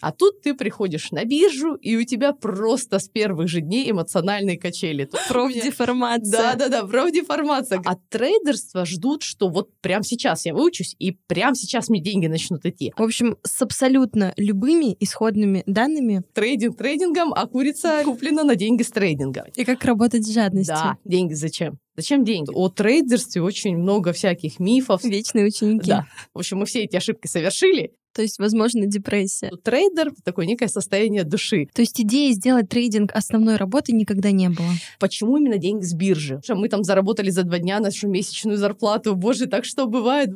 А тут ты приходишь на биржу, и у тебя просто с первых же дней эмоциональные качели. Профдеформация. Да-да-да, профдеформация. От трейдерства ждут, что вот прямо сейчас я выучусь, и прямо сейчас мне деньги начнут идти. В общем, с абсолютно любыми исходными данными. Трейдинг трейдингом, а курица куплена на деньги с трейдинга. И как работать с жадностью. Да, деньги зачем? Зачем деньги? О трейдерстве очень много всяких мифов. Вечные ученики. Да. В общем, мы все эти ошибки совершили. То есть, возможно, депрессия. Трейдер — такое некое состояние души. То есть идеи сделать трейдинг основной работой никогда не было. Почему именно деньги с биржи? Что мы там заработали за два дня нашу месячную зарплату. Боже, так что бывает?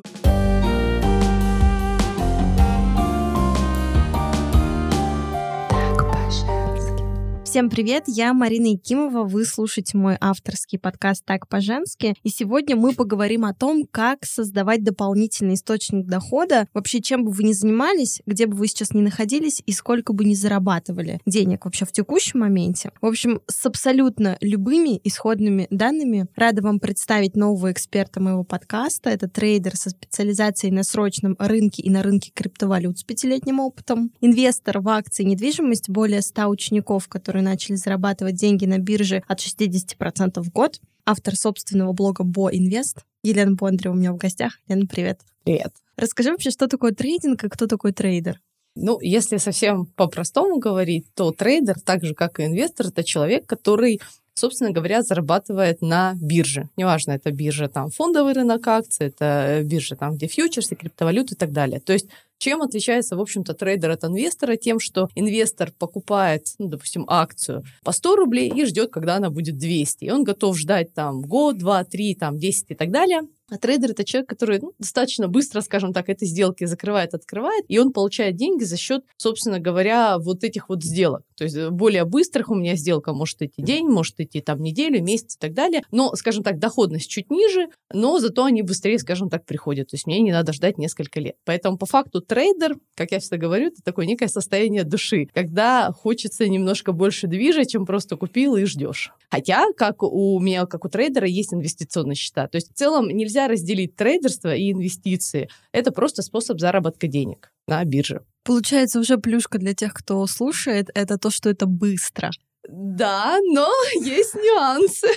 Всем привет, я Марина Якимова, вы слушаете мой авторский подкаст «Так по-женски», и сегодня мы поговорим о том, как создавать дополнительный источник дохода, вообще чем бы вы ни занимались, где бы вы сейчас ни находились и сколько бы ни зарабатывали денег вообще в текущем моменте. В общем, с абсолютно любыми исходными данными рада вам представить нового эксперта моего подкаста. Это трейдер со специализацией на срочном рынке и на рынке криптовалют с пятилетним опытом, инвестор в акции недвижимость, более 100 учеников, которые начали зарабатывать деньги на бирже от 60% в год. Автор собственного блога Bo Invest. Елена Бондарева у меня в гостях. Лена, привет. Привет. Расскажи вообще, что такое трейдинг и кто такой трейдер? Ну, если совсем по-простому говорить, то трейдер, так же как и инвестор, это человек, который собственно говоря, зарабатывает на бирже. Неважно, это биржа там фондовый рынок акций, это биржа там, где фьючерсы, криптовалюты и так далее. То есть чем отличается, в общем-то, трейдер от инвестора? Тем, что инвестор покупает, ну, допустим, акцию по 100 рублей и ждет, когда она будет 200. И он готов ждать там год, два, три, там 10 и так далее. А трейдер это человек, который ну, достаточно быстро, скажем так, эти сделки закрывает, открывает, и он получает деньги за счет, собственно говоря, вот этих вот сделок. То есть более быстрых у меня сделка может идти день, может идти там неделю, месяц и так далее. Но, скажем так, доходность чуть ниже, но зато они быстрее, скажем так, приходят. То есть мне не надо ждать несколько лет. Поэтому по факту трейдер, как я всегда говорю, это такое некое состояние души, когда хочется немножко больше движа, чем просто купил и ждешь. Хотя, как у меня, как у трейдера, есть инвестиционные счета. То есть в целом нельзя разделить трейдерство и инвестиции. Это просто способ заработка денег на бирже. Получается, уже плюшка для тех, кто слушает, это то, что это быстро. Да, но есть нюансы.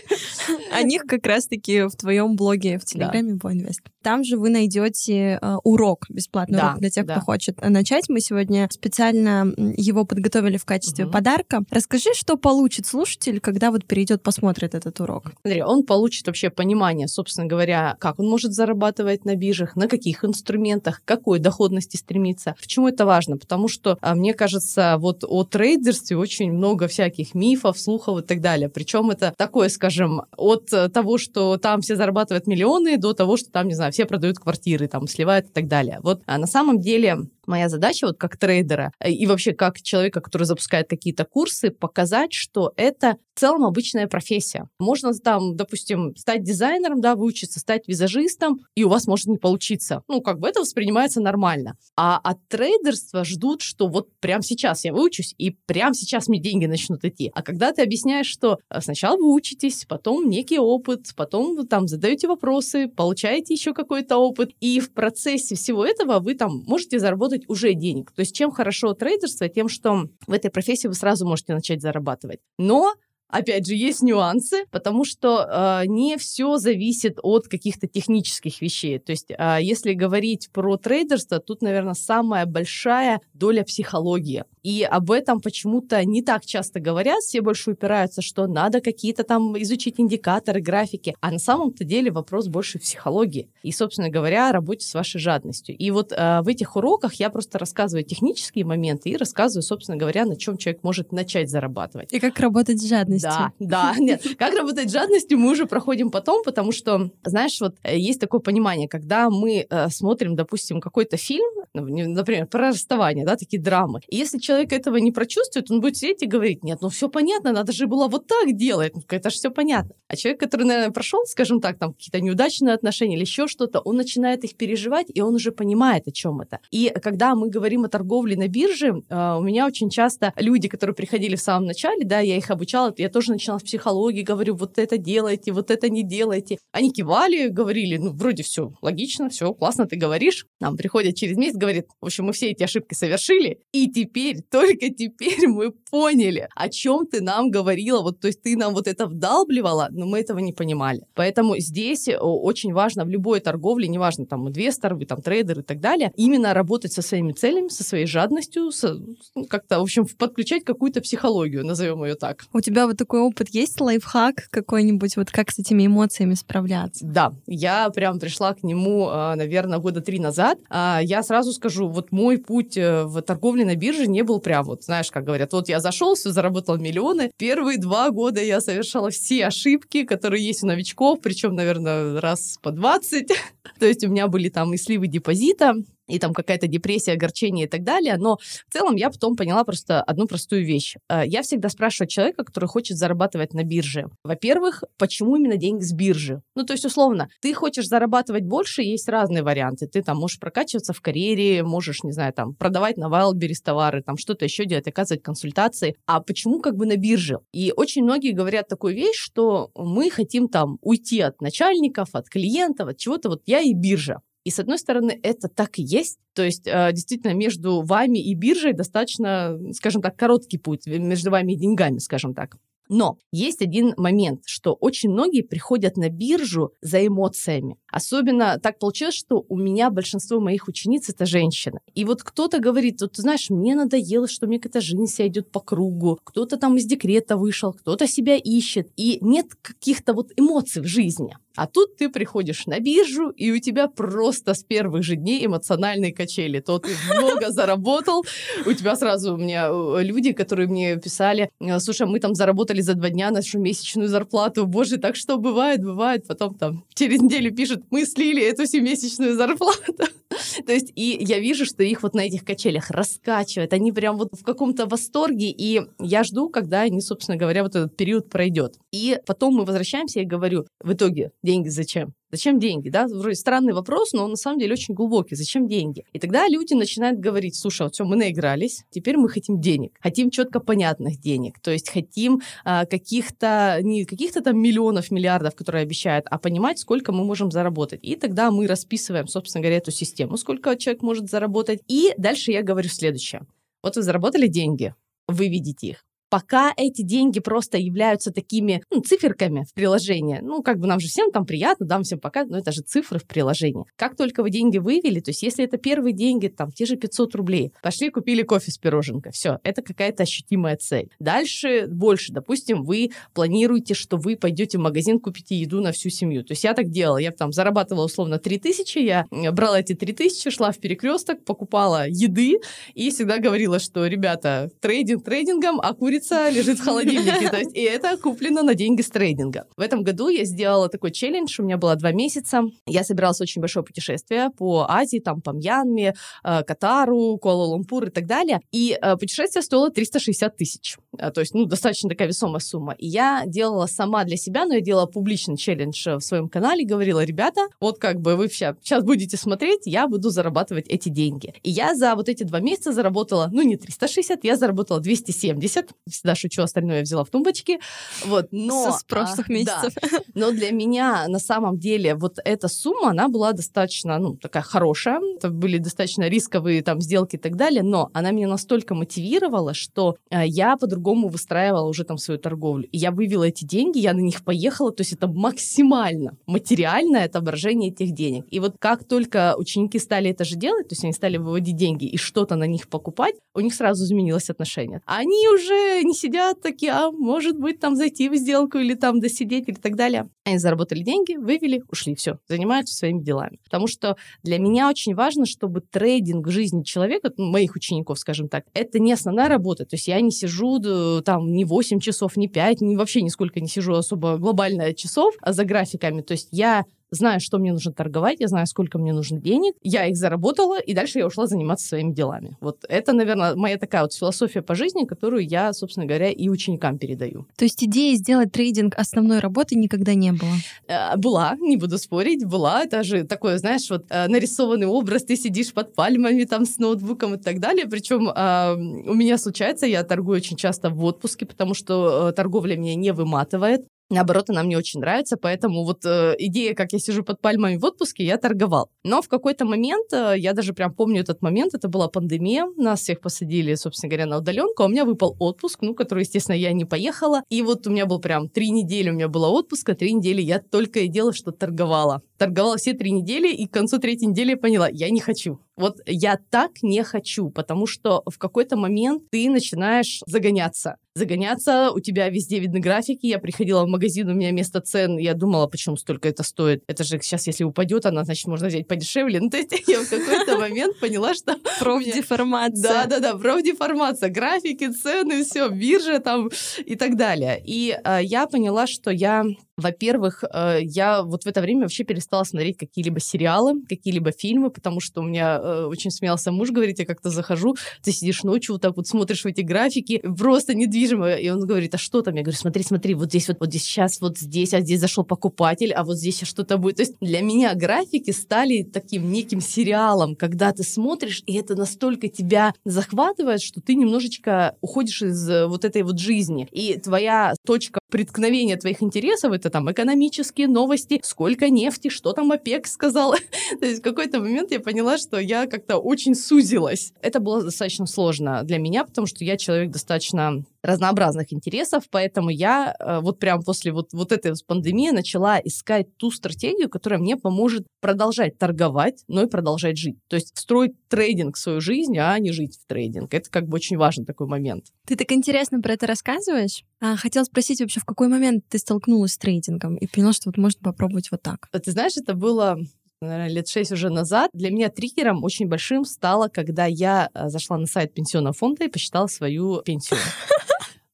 О них как раз-таки в твоем блоге в Телеграме да. Боинвест. Там же вы найдете э, урок, бесплатный да, урок для тех, да. кто хочет начать. Мы сегодня специально его подготовили в качестве угу. подарка. Расскажи, что получит слушатель, когда вот перейдет, посмотрит этот урок. Смотри, он получит вообще понимание, собственно говоря, как он может зарабатывать на биржах, на каких инструментах, к какой доходности стремиться. Почему это важно? Потому что, а, мне кажется, вот о трейдерстве очень много всяких мифов, слухов и так далее. Причем это такое, скажем, от того, что там все зарабатывают миллионы, до того, что там, не знаю, все продают квартиры, там, сливают и так далее. Вот а на самом деле моя задача вот как трейдера э, и вообще как человека, который запускает какие-то курсы, показать, что это в целом обычная профессия. Можно там, допустим, стать дизайнером, да, выучиться стать визажистом, и у вас может не получиться. Ну, как бы это воспринимается нормально. А от трейдерства ждут, что вот прямо сейчас я выучусь, и прямо сейчас мне деньги начнут идти. А когда ты объясняешь, что э, сначала вы учитесь, потом некий опыт, потом вы там задаете вопросы, получаете еще какой-то опыт, и в процессе всего этого вы там можете заработать заработать уже денег. То есть чем хорошо трейдерство, тем, что в этой профессии вы сразу можете начать зарабатывать. Но Опять же, есть нюансы, потому что э, не все зависит от каких-то технических вещей. То есть, э, если говорить про трейдерство, тут, наверное, самая большая доля психологии. И об этом почему-то не так часто говорят, все больше упираются, что надо какие-то там изучить индикаторы, графики. А на самом-то деле вопрос больше психологии. И, собственно говоря, работе с вашей жадностью. И вот э, в этих уроках я просто рассказываю технические моменты и рассказываю, собственно говоря, на чем человек может начать зарабатывать. И как работать с жадностью. Да, да. Нет, как работать с жадностью мы уже проходим потом, потому что, знаешь, вот э, есть такое понимание, когда мы э, смотрим, допустим, какой-то фильм, например, про расставание, да, такие драмы. И если человек человек этого не прочувствует, он будет сидеть и говорить, нет, ну все понятно, надо же было вот так делать. Ну, это же все понятно. А человек, который, наверное, прошел, скажем так, там какие-то неудачные отношения или еще что-то, он начинает их переживать, и он уже понимает, о чем это. И когда мы говорим о торговле на бирже, э, у меня очень часто люди, которые приходили в самом начале, да, я их обучала, я тоже начинала в психологии, говорю, вот это делайте, вот это не делайте. Они кивали, говорили, ну, вроде все логично, все классно, ты говоришь. Нам приходят через месяц, говорит, в общем, мы все эти ошибки совершили, и теперь, только теперь мы поняли, о чем ты нам говорила. Вот, то есть ты нам вот это вдалбливала, но мы этого не понимали. Поэтому здесь очень важно в любой торговле, неважно, там, инвестор, вы там трейдер и так далее, именно работать со своими целями, со своей жадностью, со, ну, как-то, в общем, подключать какую-то психологию, назовем ее так. У тебя вот такой опыт есть, лайфхак какой-нибудь, вот как с этими эмоциями справляться? Да, я прям пришла к нему, а, наверное, года три назад. А, я сразу скажу, вот мой путь э, в торговле на бирже не был прям вот, знаешь, как говорят, вот я зашел, все заработал миллионы. Первые два года я совершала все ошибки, которые есть у новичков, причем, наверное, раз по 20. То есть у меня были там и сливы депозита, и там какая-то депрессия, огорчение и так далее. Но в целом я потом поняла просто одну простую вещь. Э, я всегда спрашиваю человека, который хочет зарабатывать на бирже. Во-первых, почему именно деньги с биржи? Ну, то есть, условно, ты хочешь зарабатывать больше, есть разные варианты. Ты там можешь прокачиваться в карьере, можешь, не знаю, там, продавать на Wildberries товары, там, что-то еще делать, оказывать консультации. А почему как бы на бирже? И очень многие говорят такую вещь, что мы хотим там уйти от начальников, от клиентов, от чего-то. Вот я и биржа. И с одной стороны, это так и есть. То есть э, действительно между вами и биржей достаточно, скажем так, короткий путь, между вами и деньгами, скажем так. Но есть один момент, что очень многие приходят на биржу за эмоциями. Особенно так получилось, что у меня большинство моих учениц это женщины. И вот кто-то говорит, вот ты знаешь, мне надоело, что мне какая-то жизнь себя идет по кругу, кто-то там из декрета вышел, кто-то себя ищет, и нет каких-то вот эмоций в жизни. А тут ты приходишь на биржу, и у тебя просто с первых же дней эмоциональные качели. То ты много заработал, у тебя сразу у меня э, люди, которые мне писали, слушай, мы там заработали за два дня нашу месячную зарплату, боже, так что бывает, бывает. Потом там через неделю пишут, мы слили эту семимесячную зарплату. То есть, и я вижу, что их вот на этих качелях раскачивает, они прям вот в каком-то восторге, и я жду, когда они, собственно говоря, вот этот период пройдет. И потом мы возвращаемся, и говорю, в итоге, деньги зачем? Зачем деньги, да? Вроде странный вопрос, но он на самом деле очень глубокий. Зачем деньги? И тогда люди начинают говорить, слушай, вот все, мы наигрались, теперь мы хотим денег. Хотим четко понятных денег. То есть хотим а, каких-то, не каких-то там миллионов, миллиардов, которые обещают, а понимать, сколько мы можем заработать. И тогда мы расписываем, собственно говоря, эту систему, сколько человек может заработать. И дальше я говорю следующее. Вот вы заработали деньги, вы видите их. Пока эти деньги просто являются такими ну, циферками в приложении, ну, как бы нам же всем там приятно, да, всем пока, но это же цифры в приложении. Как только вы деньги вывели, то есть если это первые деньги, там, те же 500 рублей, пошли купили кофе с пироженкой, все, это какая-то ощутимая цель. Дальше больше, допустим, вы планируете, что вы пойдете в магазин, купите еду на всю семью. То есть я так делала, я там зарабатывала условно 3000, я брала эти 3000, шла в перекресток, покупала еды и всегда говорила, что, ребята, трейдинг трейдингом, а курица курица лежит в холодильнике. То есть, и это куплено на деньги с трейдинга. В этом году я сделала такой челлендж, у меня было два месяца. Я собиралась очень большое путешествие по Азии, там, по Мьянме, э, Катару, Куала-Лумпур и так далее. И э, путешествие стоило 360 тысяч. Э, то есть, ну, достаточно такая весомая сумма. И я делала сама для себя, но я делала публичный челлендж в своем канале, говорила, ребята, вот как бы вы сейчас будете смотреть, я буду зарабатывать эти деньги. И я за вот эти два месяца заработала, ну, не 360, я заработала 270 всегда шучу, остальное я взяла в тумбочке. Вот, но... С прошлых а, месяцев. Да. Но для меня на самом деле вот эта сумма, она была достаточно, ну, такая хорошая. Это были достаточно рисковые там сделки и так далее, но она меня настолько мотивировала, что э, я по-другому выстраивала уже там свою торговлю. И я вывела эти деньги, я на них поехала, то есть это максимально материальное отображение этих денег. И вот как только ученики стали это же делать, то есть они стали выводить деньги и что-то на них покупать, у них сразу изменилось отношение. Они уже не сидят такие, а может быть, там зайти в сделку или там досидеть или так далее. Они заработали деньги, вывели, ушли, все, занимаются своими делами. Потому что для меня очень важно, чтобы трейдинг в жизни человека, ну, моих учеников, скажем так, это не основная работа. То есть я не сижу там не 8 часов, не 5, не, вообще нисколько не сижу особо глобально часов а за графиками. То есть я знаю, что мне нужно торговать, я знаю, сколько мне нужно денег, я их заработала, и дальше я ушла заниматься своими делами. Вот это, наверное, моя такая вот философия по жизни, которую я, собственно говоря, и ученикам передаю. То есть идея сделать трейдинг основной работой никогда не было? Э, была, не буду спорить, была. Это же такое, знаешь, вот э, нарисованный образ, ты сидишь под пальмами там с ноутбуком и так далее. Причем э, у меня случается, я торгую очень часто в отпуске, потому что торговля меня не выматывает. Наоборот, она мне очень нравится, поэтому вот э, идея, как я сижу под пальмами в отпуске, я торговал. Но в какой-то момент, э, я даже прям помню этот момент, это была пандемия, нас всех посадили, собственно говоря, на удаленку, а у меня выпал отпуск, ну, который, естественно, я не поехала. И вот у меня был прям три недели у меня было отпуска, три недели я только и делала, что торговала. Торговала все три недели, и к концу третьей недели я поняла, я не хочу. Вот я так не хочу, потому что в какой-то момент ты начинаешь загоняться загоняться, у тебя везде видны графики. Я приходила в магазин, у меня место цен, я думала, почему столько это стоит. Это же сейчас, если упадет, она, значит, можно взять подешевле. Ну, то есть я в какой-то момент поняла, что... Профдеформация. Да-да-да, профдеформация. Графики, цены, все, биржа там и так далее. И э, я поняла, что я во-первых, э, я вот в это время вообще перестала смотреть какие-либо сериалы, какие-либо фильмы, потому что у меня э, очень смеялся муж, говорит, я как-то захожу, ты сидишь ночью, вот так вот смотришь в эти графики, просто недвижимо, и он говорит, а что там? Я говорю, смотри, смотри, вот здесь вот, вот здесь сейчас, вот здесь, а здесь зашел покупатель, а вот здесь что-то будет. То есть для меня графики стали таким неким сериалом, когда ты смотришь, и это настолько тебя захватывает, что ты немножечко уходишь из э, вот этой вот жизни, и твоя точка преткновения твоих интересов это там экономические новости, сколько нефти, что там ОПЕК сказал. То есть в какой-то момент я поняла, что я как-то очень сузилась. Это было достаточно сложно для меня, потому что я человек достаточно разнообразных интересов, поэтому я э, вот прям после вот, вот этой пандемии начала искать ту стратегию, которая мне поможет продолжать торговать, но и продолжать жить. То есть строить трейдинг в свою жизнь, а не жить в трейдинг. Это как бы очень важный такой момент. Ты так интересно про это рассказываешь. А, хотела спросить вообще, в какой момент ты столкнулась с трейдингом и поняла, что вот можно попробовать вот так? Ты знаешь, это было наверное, лет шесть уже назад, для меня триггером очень большим стало, когда я э, зашла на сайт пенсионного фонда и посчитала свою пенсию.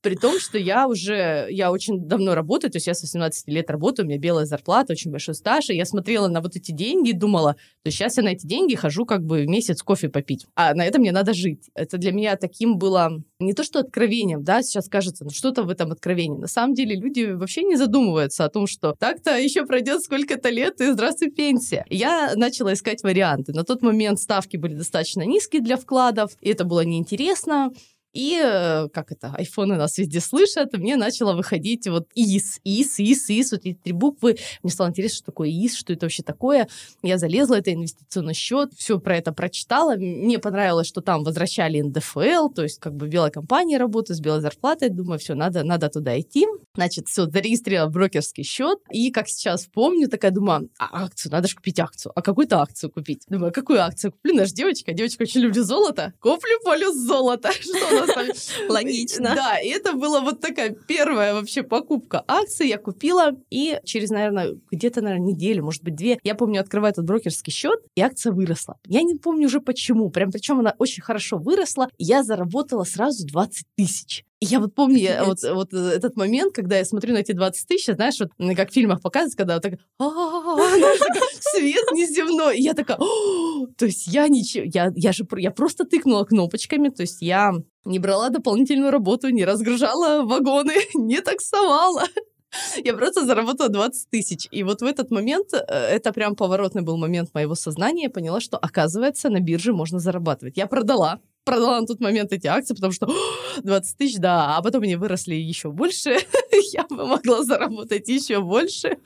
При том, что я уже, я очень давно работаю, то есть я с 18 лет работаю, у меня белая зарплата, очень большой стаж, и я смотрела на вот эти деньги и думала, то сейчас я на эти деньги хожу как бы месяц кофе попить, а на этом мне надо жить. Это для меня таким было не то что откровением, да, сейчас кажется, ну что-то в этом откровении. На самом деле люди вообще не задумываются о том, что так-то еще пройдет сколько-то лет, и здравствуй, пенсия. Я начала искать варианты. На тот момент ставки были достаточно низкие для вкладов, и это было неинтересно. И, э, как это, айфоны нас везде слышат, мне начало выходить вот ИС, ИС, ИС, ИС, вот эти три буквы. Мне стало интересно, что такое ИС, что это вообще такое. Я залезла, это инвестиционный счет, все про это прочитала. Мне понравилось, что там возвращали НДФЛ, то есть как бы белая компания работает с белой зарплатой. Думаю, все, надо, надо туда идти. Значит, все, зарегистрировала брокерский счет. И, как сейчас помню, такая думаю, а акцию, надо же купить акцию. А какую-то акцию купить? Думаю, «А какую акцию куплю? Наша девочка, девочка очень любит золото. Куплю полюс золота. Что Логично. Да, и это была вот такая первая вообще покупка акций. Я купила, и через, наверное, где-то, наверное, неделю, может быть, две, я помню, открываю этот брокерский счет, и акция выросла. Я не помню уже почему. Прям причем она очень хорошо выросла. Я заработала сразу 20 тысяч. И я вот помню я, вот, вот этот момент, когда я смотрю на эти 20 тысяч, знаешь, вот как в фильмах показывают, когда вот так свет неземной. И я такая, то есть я ничего, я, я же я просто тыкнула кнопочками, то есть я не брала дополнительную работу, не разгружала вагоны, не таксовала. Я просто заработала 20 тысяч. И вот в этот момент, э, это прям поворотный был момент моего сознания, я поняла, что, оказывается, на бирже можно зарабатывать. Я продала продала на тот момент эти акции, потому что 20 тысяч, да, а потом они выросли еще больше, я бы могла заработать еще больше.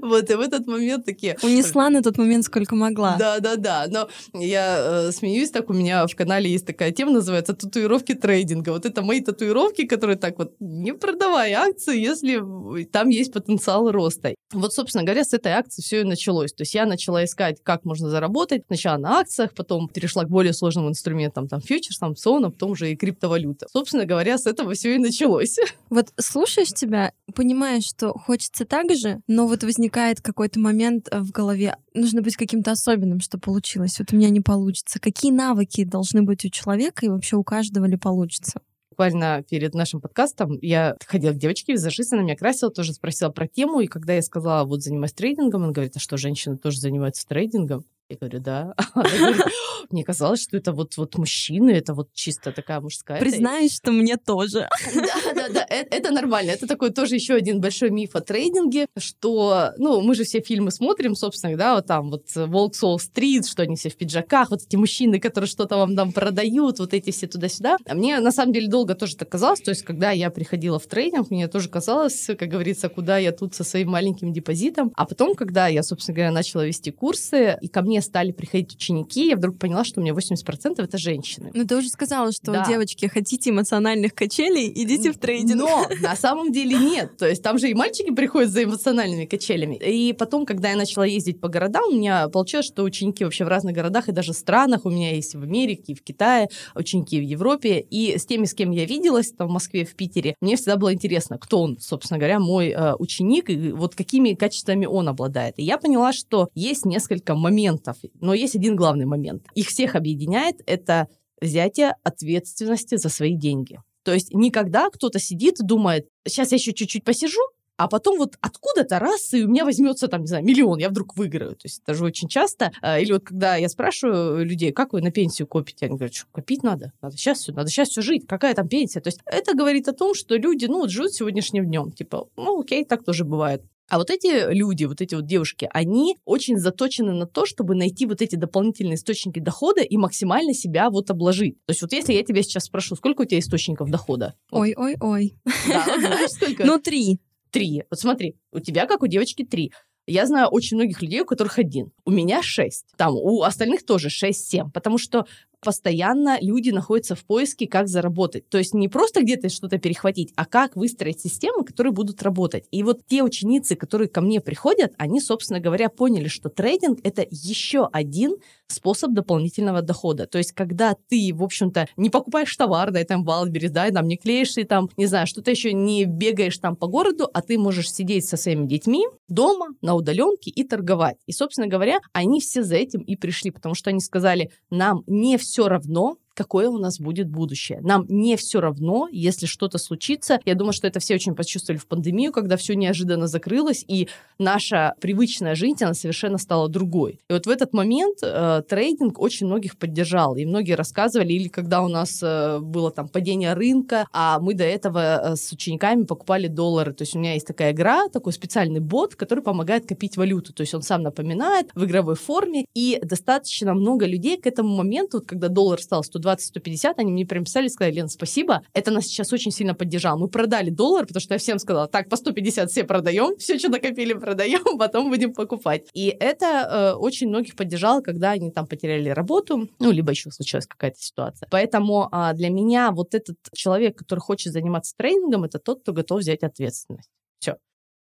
Вот, и в этот момент такие... Унесла на тот момент сколько могла. Да, да, да. Но я э, смеюсь, так у меня в канале есть такая тема, называется «Татуировки трейдинга». Вот это мои татуировки, которые так вот, не продавай акции, если там есть потенциал роста. Вот, собственно говоря, с этой акции все и началось. То есть я начала искать, как можно заработать. Сначала на акциях, потом перешла к более сложным инструментам, там, фьючерсам, опционам, потом уже и криптовалюта. Собственно говоря, с этого все и началось. Вот слушаешь тебя, понимаешь, что хочется так же, но вот возникает какой-то момент в голове, нужно быть каким-то особенным, что получилось. Вот у меня не получится. Какие навыки должны быть у человека и вообще у каждого ли получится? буквально перед нашим подкастом я ходила к девочке, визажист, она меня красила, тоже спросила про тему, и когда я сказала, вот занимаюсь трейдингом, она говорит, а что, женщины тоже занимаются трейдингом? Я говорю, да. Мне казалось, что это вот, вот мужчины, это вот чисто такая мужская. Признаюсь, что мне тоже. Да, да, да, это, это нормально. Это такой тоже еще один большой миф о трейдинге, что, ну, мы же все фильмы смотрим, собственно, да, вот там вот Волк Сол Стрит, что они все в пиджаках, вот эти мужчины, которые что-то вам там продают, вот эти все туда-сюда. А мне, на самом деле, долго тоже так казалось, то есть, когда я приходила в трейдинг, мне тоже казалось, как говорится, куда я тут со своим маленьким депозитом. А потом, когда я, собственно говоря, начала вести курсы, и ко мне мне стали приходить ученики, я вдруг поняла, что у меня 80% это женщины. Ну, ты уже сказала, что да. девочки хотите эмоциональных качелей, идите в трейдинг. Но на самом деле нет. То есть там же и мальчики приходят за эмоциональными качелями. И потом, когда я начала ездить по городам, у меня получилось, что ученики вообще в разных городах и даже странах. У меня есть в Америке, в Китае, ученики в Европе. И с теми, с кем я виделась, там в Москве, в Питере, мне всегда было интересно, кто он, собственно говоря, мой э, ученик, и вот какими качествами он обладает. И я поняла, что есть несколько моментов, моментов, но есть один главный момент. Их всех объединяет — это взятие ответственности за свои деньги. То есть никогда кто-то сидит и думает, сейчас я еще чуть-чуть посижу, а потом вот откуда-то раз, и у меня возьмется там, не знаю, миллион, я вдруг выиграю. То есть это же очень часто. А, или вот когда я спрашиваю людей, как вы на пенсию копите, они говорят, что копить надо, надо сейчас все, надо сейчас все жить, какая там пенсия. То есть это говорит о том, что люди, ну, вот живут сегодняшним днем, типа, ну, окей, так тоже бывает. А вот эти люди, вот эти вот девушки, они очень заточены на то, чтобы найти вот эти дополнительные источники дохода и максимально себя вот обложить. То есть вот если я тебя сейчас спрошу, сколько у тебя источников дохода? Ой-ой-ой. Да, знаешь, сколько? Ну, три. Три. Вот смотри, у тебя, как у девочки, три. Я знаю очень многих людей, у которых один. У меня шесть. Там у остальных тоже шесть-семь. Потому что постоянно люди находятся в поиске, как заработать. То есть не просто где-то что-то перехватить, а как выстроить системы, которые будут работать. И вот те ученицы, которые ко мне приходят, они, собственно говоря, поняли, что трейдинг — это еще один способ дополнительного дохода. То есть когда ты, в общем-то, не покупаешь товар, да, там, в Wildberries, да, и там не клеишься, там, не знаю, что-то еще не бегаешь там по городу, а ты можешь сидеть со своими детьми дома, на удаленке и торговать. И, собственно говоря, они все за этим и пришли, потому что они сказали, нам не все равно, какое у нас будет будущее. Нам не все равно, если что-то случится. Я думаю, что это все очень почувствовали в пандемию, когда все неожиданно закрылось, и наша привычная жизнь, она совершенно стала другой. И вот в этот момент э, трейдинг очень многих поддержал, и многие рассказывали, или когда у нас э, было там падение рынка, а мы до этого э, с учениками покупали доллары. То есть у меня есть такая игра, такой специальный бот, который помогает копить валюту. То есть он сам напоминает в игровой форме, и достаточно много людей к этому моменту, когда доллар стал 120 120-150, они мне прям писали, сказали, Лен, спасибо, это нас сейчас очень сильно поддержало. Мы продали доллар, потому что я всем сказала, так, по 150 все продаем, все, что накопили, продаем, потом будем покупать. И это э, очень многих поддержало, когда они там потеряли работу, ну, либо еще случилась какая-то ситуация. Поэтому э, для меня вот этот человек, который хочет заниматься тренингом, это тот, кто готов взять ответственность. Все.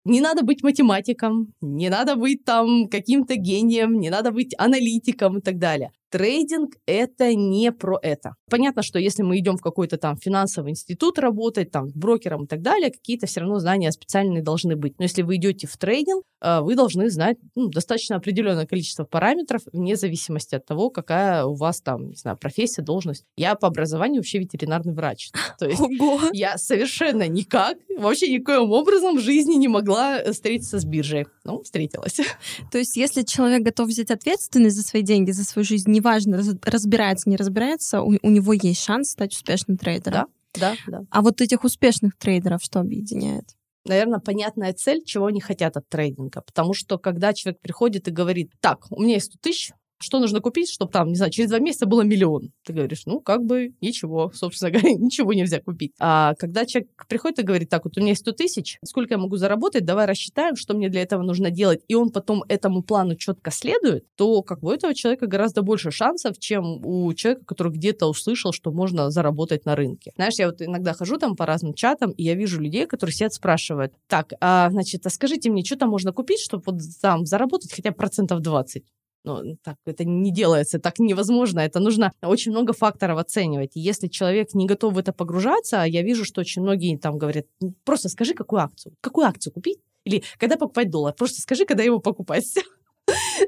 Не надо быть математиком, не надо быть там каким-то гением, не надо быть аналитиком и так далее. Трейдинг — это не про это. Понятно, что если мы идем в какой-то там финансовый институт работать, там, брокером и так далее, какие-то все равно знания специальные должны быть. Но если вы идете в трейдинг, э, вы должны знать ну, достаточно определенное количество параметров, вне зависимости от того, какая у вас там, не знаю, профессия, должность. Я по образованию вообще ветеринарный врач. То есть Ого. я совершенно никак, вообще никоим образом в жизни не могла встретиться с биржей. Ну, встретилась. То есть если человек готов взять ответственность за свои деньги, за свою жизнь, неважно, разбирается, не разбирается, у, у него есть шанс стать успешным трейдером. Да, да, да. А вот этих успешных трейдеров что объединяет? наверное, понятная цель, чего они хотят от трейдинга. Потому что когда человек приходит и говорит, так, у меня есть 100 тысяч, что нужно купить, чтобы там, не знаю, через два месяца было миллион? Ты говоришь, ну, как бы ничего, собственно говоря, ничего нельзя купить. А когда человек приходит и говорит, так, вот у меня есть 100 тысяч, сколько я могу заработать, давай рассчитаем, что мне для этого нужно делать, и он потом этому плану четко следует, то как бы у этого человека гораздо больше шансов, чем у человека, который где-то услышал, что можно заработать на рынке. Знаешь, я вот иногда хожу там по разным чатам, и я вижу людей, которые сидят спрашивают, так, а, значит, а скажите мне, что там можно купить, чтобы вот там заработать хотя бы процентов 20? Ну, так это не делается, так невозможно. Это нужно очень много факторов оценивать. И если человек не готов в это погружаться, я вижу, что очень многие там говорят, просто скажи, какую акцию, какую акцию купить, или когда покупать доллар, просто скажи, когда его покупать.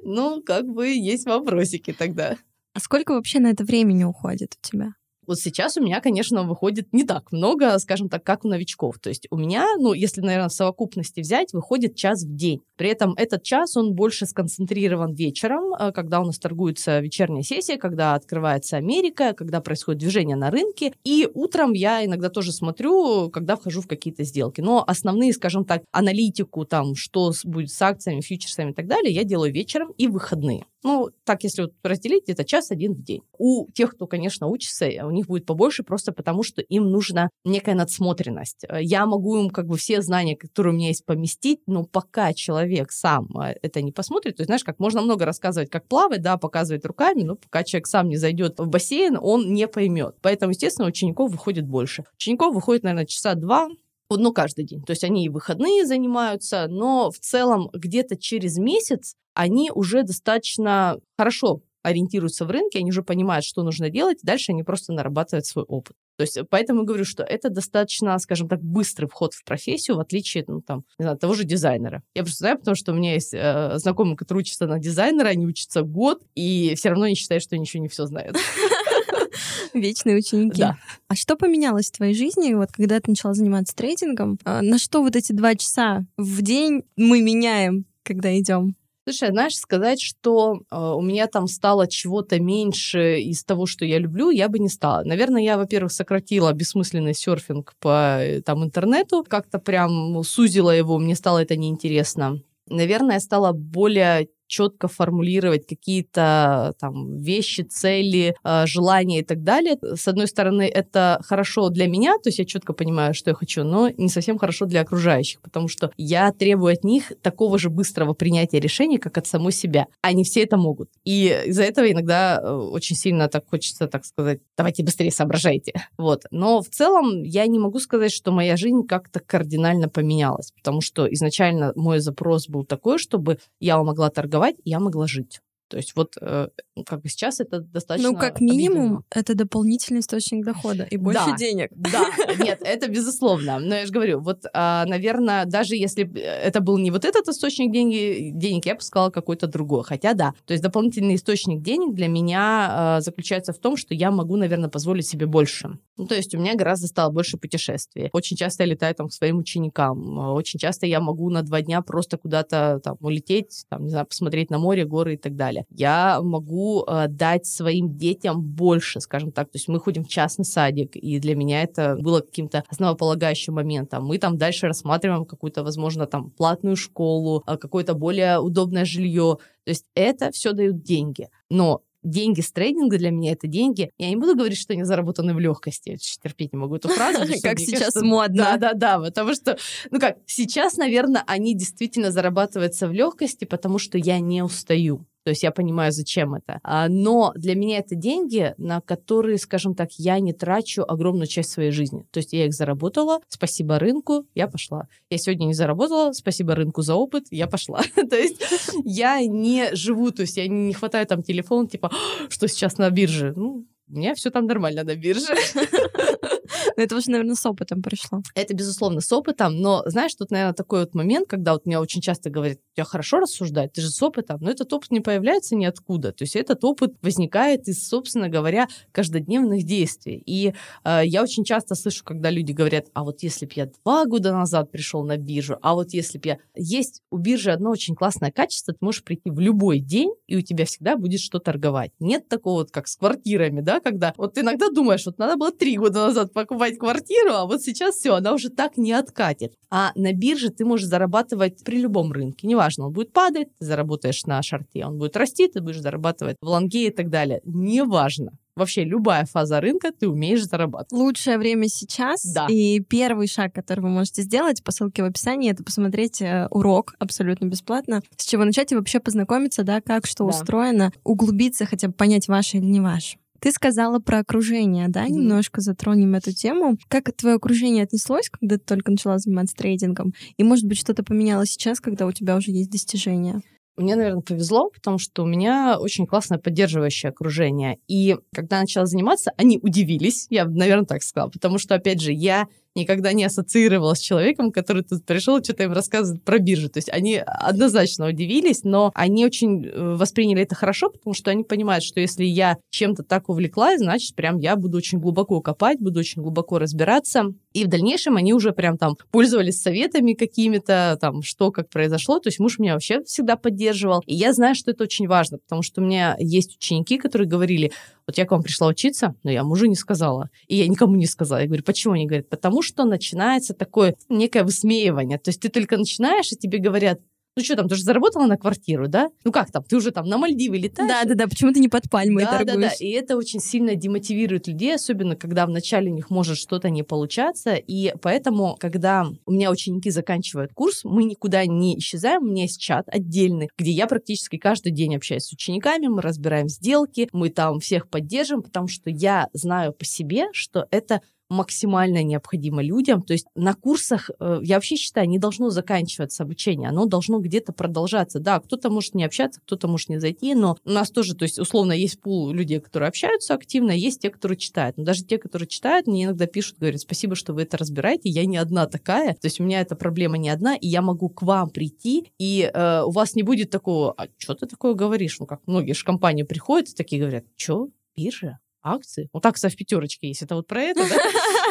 Ну, как бы есть вопросики тогда. А сколько вообще на это времени уходит у тебя? Вот сейчас у меня, конечно, выходит не так много, скажем так, как у новичков. То есть у меня, ну, если, наверное, в совокупности взять, выходит час в день. При этом этот час, он больше сконцентрирован вечером, э, когда у нас торгуется вечерняя сессия, когда открывается Америка, когда происходит движение на рынке. И утром я иногда тоже смотрю, когда вхожу в какие-то сделки. Но основные, скажем так, аналитику, там, что будет с акциями, фьючерсами и так далее, я делаю вечером и выходные. Ну, так, если вот разделить, где-то час один в день. У тех, кто, конечно, учится, у них будет побольше, просто потому что им нужна некая надсмотренность. Я могу им как бы все знания, которые у меня есть, поместить, но пока человек сам э, это не посмотрит, то есть, знаешь, как можно много рассказывать, как плавать, да, показывать руками, но пока человек сам не зайдет в бассейн, он не поймет. Поэтому, естественно, учеников выходит больше. Учеников выходит, наверное, часа два, ну, каждый день. То есть они и выходные занимаются, но в целом где-то через месяц они уже достаточно хорошо ориентируются в рынке, они уже понимают, что нужно делать, дальше они просто нарабатывают свой опыт. То есть поэтому говорю, что это достаточно, скажем так, быстрый вход в профессию, в отличие, ну, там, не знаю, того же дизайнера. Я просто знаю, потому что у меня есть э, знакомые, которые учатся на дизайнера, они учатся год, и все равно не считают, что они еще не все знают. Вечные ученики. Да. А что поменялось в твоей жизни, вот когда ты начала заниматься трейдингом? А, на что вот эти два часа в день мы меняем, когда идем? Слушай, знаешь, сказать, что э, у меня там стало чего-то меньше из того, что я люблю, я бы не стала. Наверное, я, во-первых, сократила бессмысленный серфинг по э, там интернету, как-то прям сузила его, мне стало это неинтересно. Наверное, я стала более четко формулировать какие-то там вещи, цели, э, желания и так далее. С одной стороны, это хорошо для меня, то есть я четко понимаю, что я хочу, но не совсем хорошо для окружающих, потому что я требую от них такого же быстрого принятия решений, как от самой себя. Они все это могут. И из-за этого иногда э, очень сильно так хочется, так сказать, давайте быстрее соображайте. Вот. Но в целом я не могу сказать, что моя жизнь как-то кардинально поменялась, потому что изначально мой запрос был такой, чтобы я могла торговать торговать, я могла жить. То есть вот э, как бы сейчас это достаточно... Ну, как минимум, это дополнительный источник дохода и больше да, денег. Да, нет, это безусловно. Но я же говорю, вот, а, наверное, даже если это был не вот этот источник деньги, денег, я бы сказала какой-то другой. Хотя да, то есть дополнительный источник денег для меня а, заключается в том, что я могу, наверное, позволить себе больше. Ну, то есть у меня гораздо стало больше путешествий. Очень часто я летаю там к своим ученикам. Очень часто я могу на два дня просто куда-то там улететь, там, не знаю, посмотреть на море, горы и так далее. Я могу э, дать своим детям больше, скажем так. То есть мы ходим в частный садик, и для меня это было каким-то основополагающим моментом. Мы там дальше рассматриваем какую-то, возможно, там платную школу, э, какое-то более удобное жилье. То есть это все дают деньги. Но деньги с трейдинга для меня это деньги. Я не буду говорить, что они заработаны в легкости. Я терпеть не могу эту фразу. Как сейчас модно. Да, да, да. Потому что, ну как, сейчас, наверное, они действительно зарабатываются в легкости, потому что я не устаю. То есть я понимаю, зачем это. А, но для меня это деньги, на которые, скажем так, я не трачу огромную часть своей жизни. То есть я их заработала, спасибо рынку, я пошла. Я сегодня не заработала, спасибо рынку за опыт, я пошла. то есть я не живу, то есть я не хватаю там телефон, типа, что сейчас на бирже? Ну, у меня все там нормально на бирже. Но это уже, наверное, с опытом пришло. Это, безусловно, с опытом, но, знаешь, тут, наверное, такой вот момент, когда вот меня очень часто говорят, я хорошо рассуждать, ты же с опытом, но этот опыт не появляется ниоткуда. То есть этот опыт возникает из, собственно говоря, каждодневных действий. И э, я очень часто слышу, когда люди говорят, а вот если бы я два года назад пришел на биржу, а вот если бы я... Есть у биржи одно очень классное качество, ты можешь прийти в любой день, и у тебя всегда будет что торговать. Нет такого вот, как с квартирами, да, когда вот иногда думаешь, вот надо было три года назад покупать квартиру, а вот сейчас все, она уже так не откатит. А на бирже ты можешь зарабатывать при любом рынке. Неважно, он будет падать, ты заработаешь на шарте, он будет расти, ты будешь зарабатывать в лонге и так далее. Неважно вообще любая фаза рынка, ты умеешь зарабатывать. Лучшее время сейчас. Да. И первый шаг, который вы можете сделать по ссылке в описании, это посмотреть э, урок абсолютно бесплатно, с чего начать и вообще познакомиться, да, как что да. устроено, углубиться, хотя бы понять, ваше или не ваше. Ты сказала про окружение, да, mm-hmm. немножко затронем эту тему. Как твое окружение отнеслось, когда ты только начала заниматься трейдингом? И, может быть, что-то поменялось сейчас, когда у тебя уже есть достижения? Мне, наверное, повезло, потому что у меня очень классное поддерживающее окружение. И когда я начала заниматься, они удивились, я, наверное, так сказала, потому что, опять же, я никогда не ассоциировала с человеком, который тут пришел что-то им рассказывает про биржу. То есть они однозначно удивились, но они очень э, восприняли это хорошо, потому что они понимают, что если я чем-то так увлеклась, значит, прям я буду очень глубоко копать, буду очень глубоко разбираться. И в дальнейшем они уже прям там пользовались советами какими-то, там, что как произошло. То есть муж меня вообще всегда поддерживал. И я знаю, что это очень важно, потому что у меня есть ученики, которые говорили, вот я к вам пришла учиться, но я мужу не сказала. И я никому не сказала. Я говорю, почему? Они говорят, потому что начинается такое некое высмеивание. То есть ты только начинаешь, и тебе говорят, ну что там, ты же заработала на квартиру, да? Ну как там, ты уже там на Мальдивы летаешь? Да-да-да, почему ты не под пальмой да, торгуешь? Да-да-да, и это очень сильно демотивирует людей, особенно когда вначале у них может что-то не получаться, и поэтому, когда у меня ученики заканчивают курс, мы никуда не исчезаем, у меня есть чат отдельный, где я практически каждый день общаюсь с учениками, мы разбираем сделки, мы там всех поддерживаем, потому что я знаю по себе, что это максимально необходимо людям. То есть на курсах, э, я вообще считаю, не должно заканчиваться обучение, оно должно где-то продолжаться. Да, кто-то может не общаться, кто-то может не зайти, но у нас тоже, то есть условно есть пул людей, которые общаются активно, есть те, которые читают. Но даже те, которые читают, мне иногда пишут, говорят, спасибо, что вы это разбираете, я не одна такая, то есть у меня эта проблема не одна, и я могу к вам прийти, и э, у вас не будет такого, а что ты такое говоришь? Ну, как многие же компании приходят и такие говорят, что, биржа? акции. Вот акция в пятерочке есть. Это вот про это, да?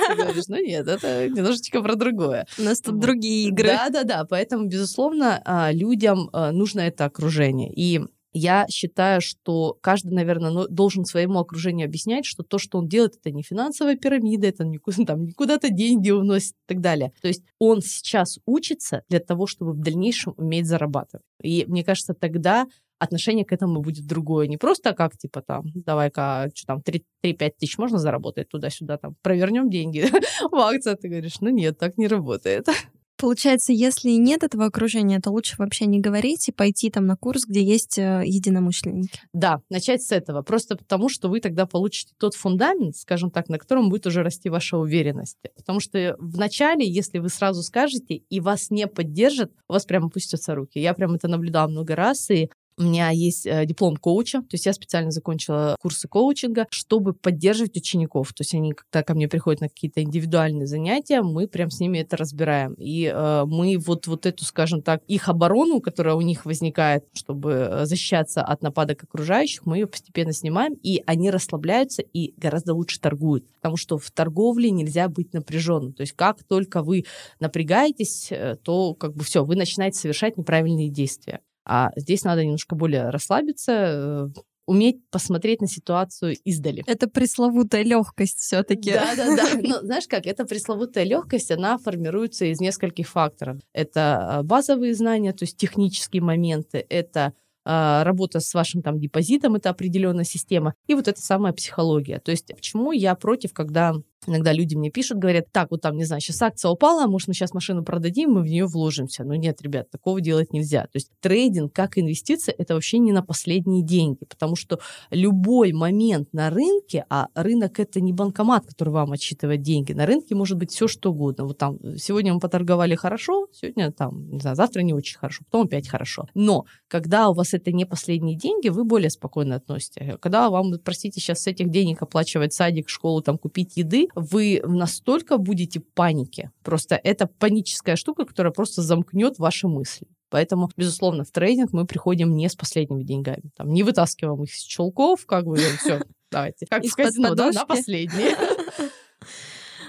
Ты говоришь, ну нет, это немножечко про другое. У нас тут другие игры. Да-да-да, поэтому, безусловно, а, людям а, нужно это окружение. И я считаю, что каждый, наверное, должен своему окружению объяснять, что то, что он делает, это не финансовая пирамида, это не, там, не куда-то деньги уносит и так далее. То есть он сейчас учится для того, чтобы в дальнейшем уметь зарабатывать. И мне кажется, тогда отношение к этому будет другое. Не просто как, типа, там, давай-ка, что там, 3-5 тысяч можно заработать туда-сюда, там, провернем деньги в акции. Ты говоришь, ну нет, так не работает. Получается, если нет этого окружения, то лучше вообще не говорить и пойти там на курс, где есть э, единомышленники. Да, начать с этого. Просто потому, что вы тогда получите тот фундамент, скажем так, на котором будет уже расти ваша уверенность. Потому что в начале, если вы сразу скажете и вас не поддержат, у вас прямо опустятся руки. Я прям это наблюдала много раз, и у меня есть э, диплом коуча, то есть я специально закончила курсы коучинга, чтобы поддерживать учеников. То есть они, когда ко мне приходят на какие-то индивидуальные занятия, мы прям с ними это разбираем. И э, мы вот, вот эту, скажем так, их оборону, которая у них возникает, чтобы э, защищаться от нападок окружающих, мы ее постепенно снимаем, и они расслабляются и гораздо лучше торгуют. Потому что в торговле нельзя быть напряженным. То есть как только вы напрягаетесь, э, то как бы все, вы начинаете совершать неправильные действия. А здесь надо немножко более расслабиться, э, уметь посмотреть на ситуацию издали. Это пресловутая легкость все-таки. Да, да, да. Но знаешь как, эта пресловутая легкость, она формируется из нескольких факторов. Это а, базовые знания, то есть технические моменты, это а, работа с вашим там депозитом, это определенная система, и вот эта самая психология. То есть почему я против, когда Иногда люди мне пишут, говорят, так, вот там, не знаю, сейчас акция упала, может, мы сейчас машину продадим, мы в нее вложимся. Но нет, ребят, такого делать нельзя. То есть трейдинг как инвестиция – это вообще не на последние деньги, потому что любой момент на рынке, а рынок – это не банкомат, который вам отсчитывает деньги, на рынке может быть все что угодно. Вот там сегодня мы поторговали хорошо, сегодня там, не знаю, завтра не очень хорошо, потом опять хорошо. Но когда у вас это не последние деньги, вы более спокойно относитесь. Когда вам, простите, сейчас с этих денег оплачивать садик, школу, там, купить еды, вы настолько будете в панике. Просто это паническая штука, которая просто замкнет ваши мысли. Поэтому, безусловно, в трейдинг мы приходим не с последними деньгами. Там, не вытаскиваем их из чулков, как бы, все, давайте. Как в казино, да, на последние.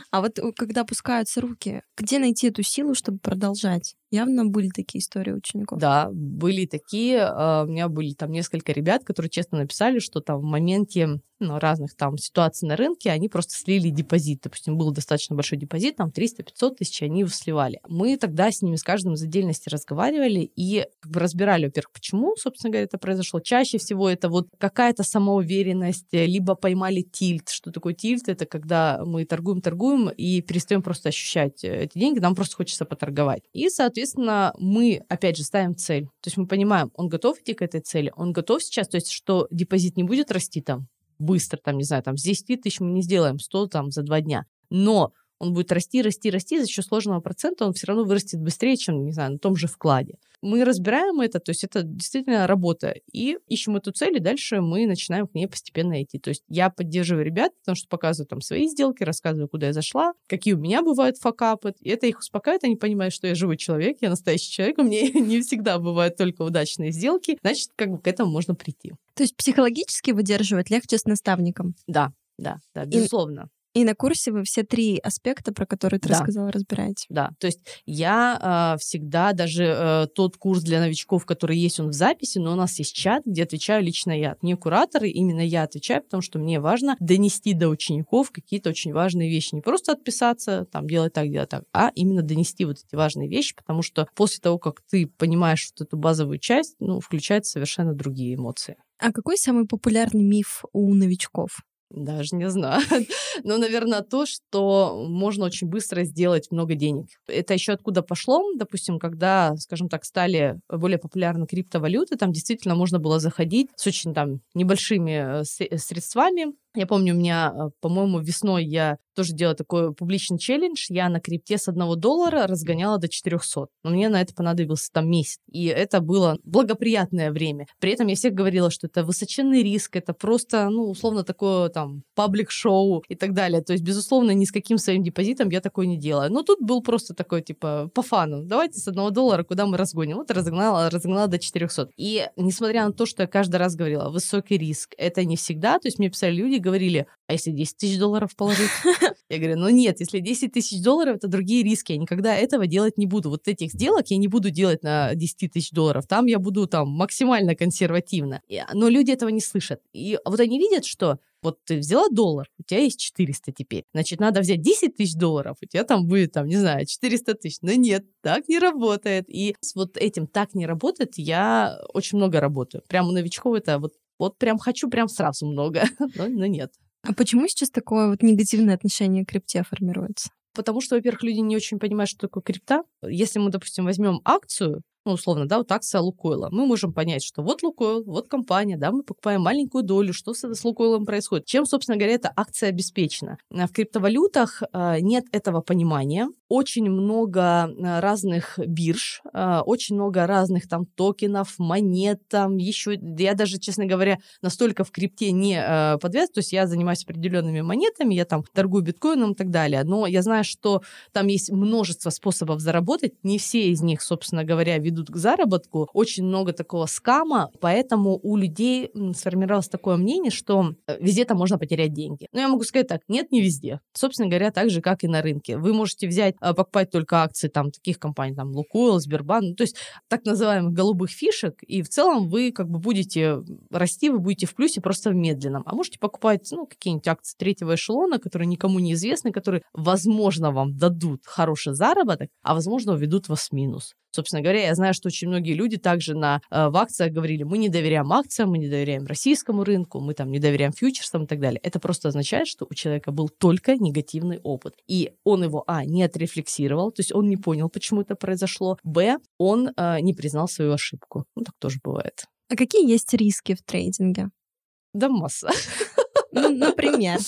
А вот когда опускаются руки, где найти эту силу, чтобы продолжать? Явно были такие истории учеников. Да, были такие. А, у меня были там несколько ребят, которые честно написали, что там в моменте ну, разных там ситуаций на рынке, они просто слили депозит. Допустим, был достаточно большой депозит, там 300-500 тысяч, они его сливали. Мы тогда с ними с каждым из отдельности разговаривали и как бы разбирали, во-первых, почему, собственно говоря, это произошло. Чаще всего это вот какая-то самоуверенность, э, либо поймали тильт. Что такое тильт? Это когда мы торгуем-торгуем и перестаем просто ощущать э, эти деньги, нам просто хочется поторговать. И, соответственно, мы, опять же, ставим цель. То есть мы понимаем, он готов идти к этой цели, он готов сейчас, то есть что депозит не будет расти там быстро, там, не знаю, там, с 10 тысяч мы не сделаем 100 там за два дня. Но он будет расти, расти, расти, за счет сложного процента он все равно вырастет быстрее, чем, не знаю, на том же вкладе. Мы разбираем это, то есть это действительно работа, и ищем эту цель, и дальше мы начинаем к ней постепенно идти. То есть я поддерживаю ребят, потому что показываю там свои сделки, рассказываю, куда я зашла, какие у меня бывают факапы, и это их успокаивает, они понимают, что я живой человек, я настоящий человек, у меня не всегда бывают только удачные сделки, значит, как бы к этому можно прийти. То есть психологически выдерживать легче с наставником? Да, да, да, безусловно. И на курсе вы все три аспекта, про которые ты да. рассказала, разбираете. Да, то есть я э, всегда, даже э, тот курс для новичков, который есть, он в записи, но у нас есть чат, где отвечаю лично я. Не кураторы, именно я отвечаю, потому что мне важно донести до учеников какие-то очень важные вещи. Не просто отписаться, там, делать так, делать так, а именно донести вот эти важные вещи, потому что после того, как ты понимаешь вот эту базовую часть, ну, включаются совершенно другие эмоции. А какой самый популярный миф у новичков? Даже не знаю. Но, наверное, то, что можно очень быстро сделать много денег. Это еще откуда пошло? Допустим, когда, скажем так, стали более популярны криптовалюты, там действительно можно было заходить с очень там небольшими э, средствами, я помню, у меня, э, по-моему, весной я тоже делала такой публичный челлендж. Я на крипте с одного доллара разгоняла до 400. Но мне на это понадобился там месяц. И это было благоприятное время. При этом я всех говорила, что это высоченный риск, это просто, ну, условно, такое там паблик-шоу и так далее. То есть, безусловно, ни с каким своим депозитом я такое не делаю. Но тут был просто такой, типа, по фану. Давайте с одного доллара, куда мы разгоним. Вот разогнала, разогнала до 400. И несмотря на то, что я каждый раз говорила, высокий риск, это не всегда. То есть мне писали люди, говорили, а если 10 тысяч долларов положить? Я говорю, ну нет, если 10 тысяч долларов, это другие риски, я никогда этого делать не буду. Вот этих сделок я не буду делать на 10 тысяч долларов, там я буду там максимально консервативно. Но люди этого не слышат. И вот они видят, что вот ты взяла доллар, у тебя есть 400 теперь. Значит, надо взять 10 тысяч долларов, у тебя там будет, там, не знаю, 400 тысяч. Но нет, так не работает. И с вот этим так не работает, я очень много работаю. Прямо у новичков это вот вот прям хочу прям сразу много, но, но нет. А почему сейчас такое вот негативное отношение к крипте формируется? Потому что, во-первых, люди не очень понимают, что такое крипта. Если мы, допустим, возьмем акцию, ну, условно, да, вот акция Лукойла, мы можем понять, что вот Лукойл, вот компания, да, мы покупаем маленькую долю, что с, с Лукойлом происходит, чем, собственно говоря, эта акция обеспечена. В криптовалютах э, нет этого понимания, очень много а, разных бирж, очень много разных там токенов, монет, там еще, я даже, честно говоря, настолько в крипте не а, подвязан, то есть я занимаюсь определенными монетами, я там торгую биткоином и так далее, но я знаю, что там есть множество способов заработать, не все из них, собственно говоря, ведут к заработку, очень много такого скама, поэтому у людей сформировалось такое мнение, что э, везде там можно потерять деньги. Но я могу сказать так, нет, не везде. Собственно говоря, так же, как и на рынке. Вы можете взять а, покупать только акции там таких компаний, там Лукойл, Сбербанк, ну, то есть так называемых голубых фишек, и в целом вы как бы будете расти, вы будете в плюсе просто в медленном. А можете покупать, ну, какие-нибудь акции третьего эшелона, которые никому не известны, которые, возможно, вам дадут хороший заработок, а, возможно, уведут вас в минус. Собственно говоря, я знаю, что очень многие люди также на, э, в акциях говорили, мы не доверяем акциям, мы не доверяем российскому рынку, мы там не доверяем фьючерсам и так далее. Это просто означает, что у человека был только негативный опыт. И он его, а, не отрефлексировал, то есть он не понял, почему это произошло, б, он э, не признал свою ошибку. Ну, так тоже бывает. А какие есть риски в трейдинге? Да масса. Ну, например.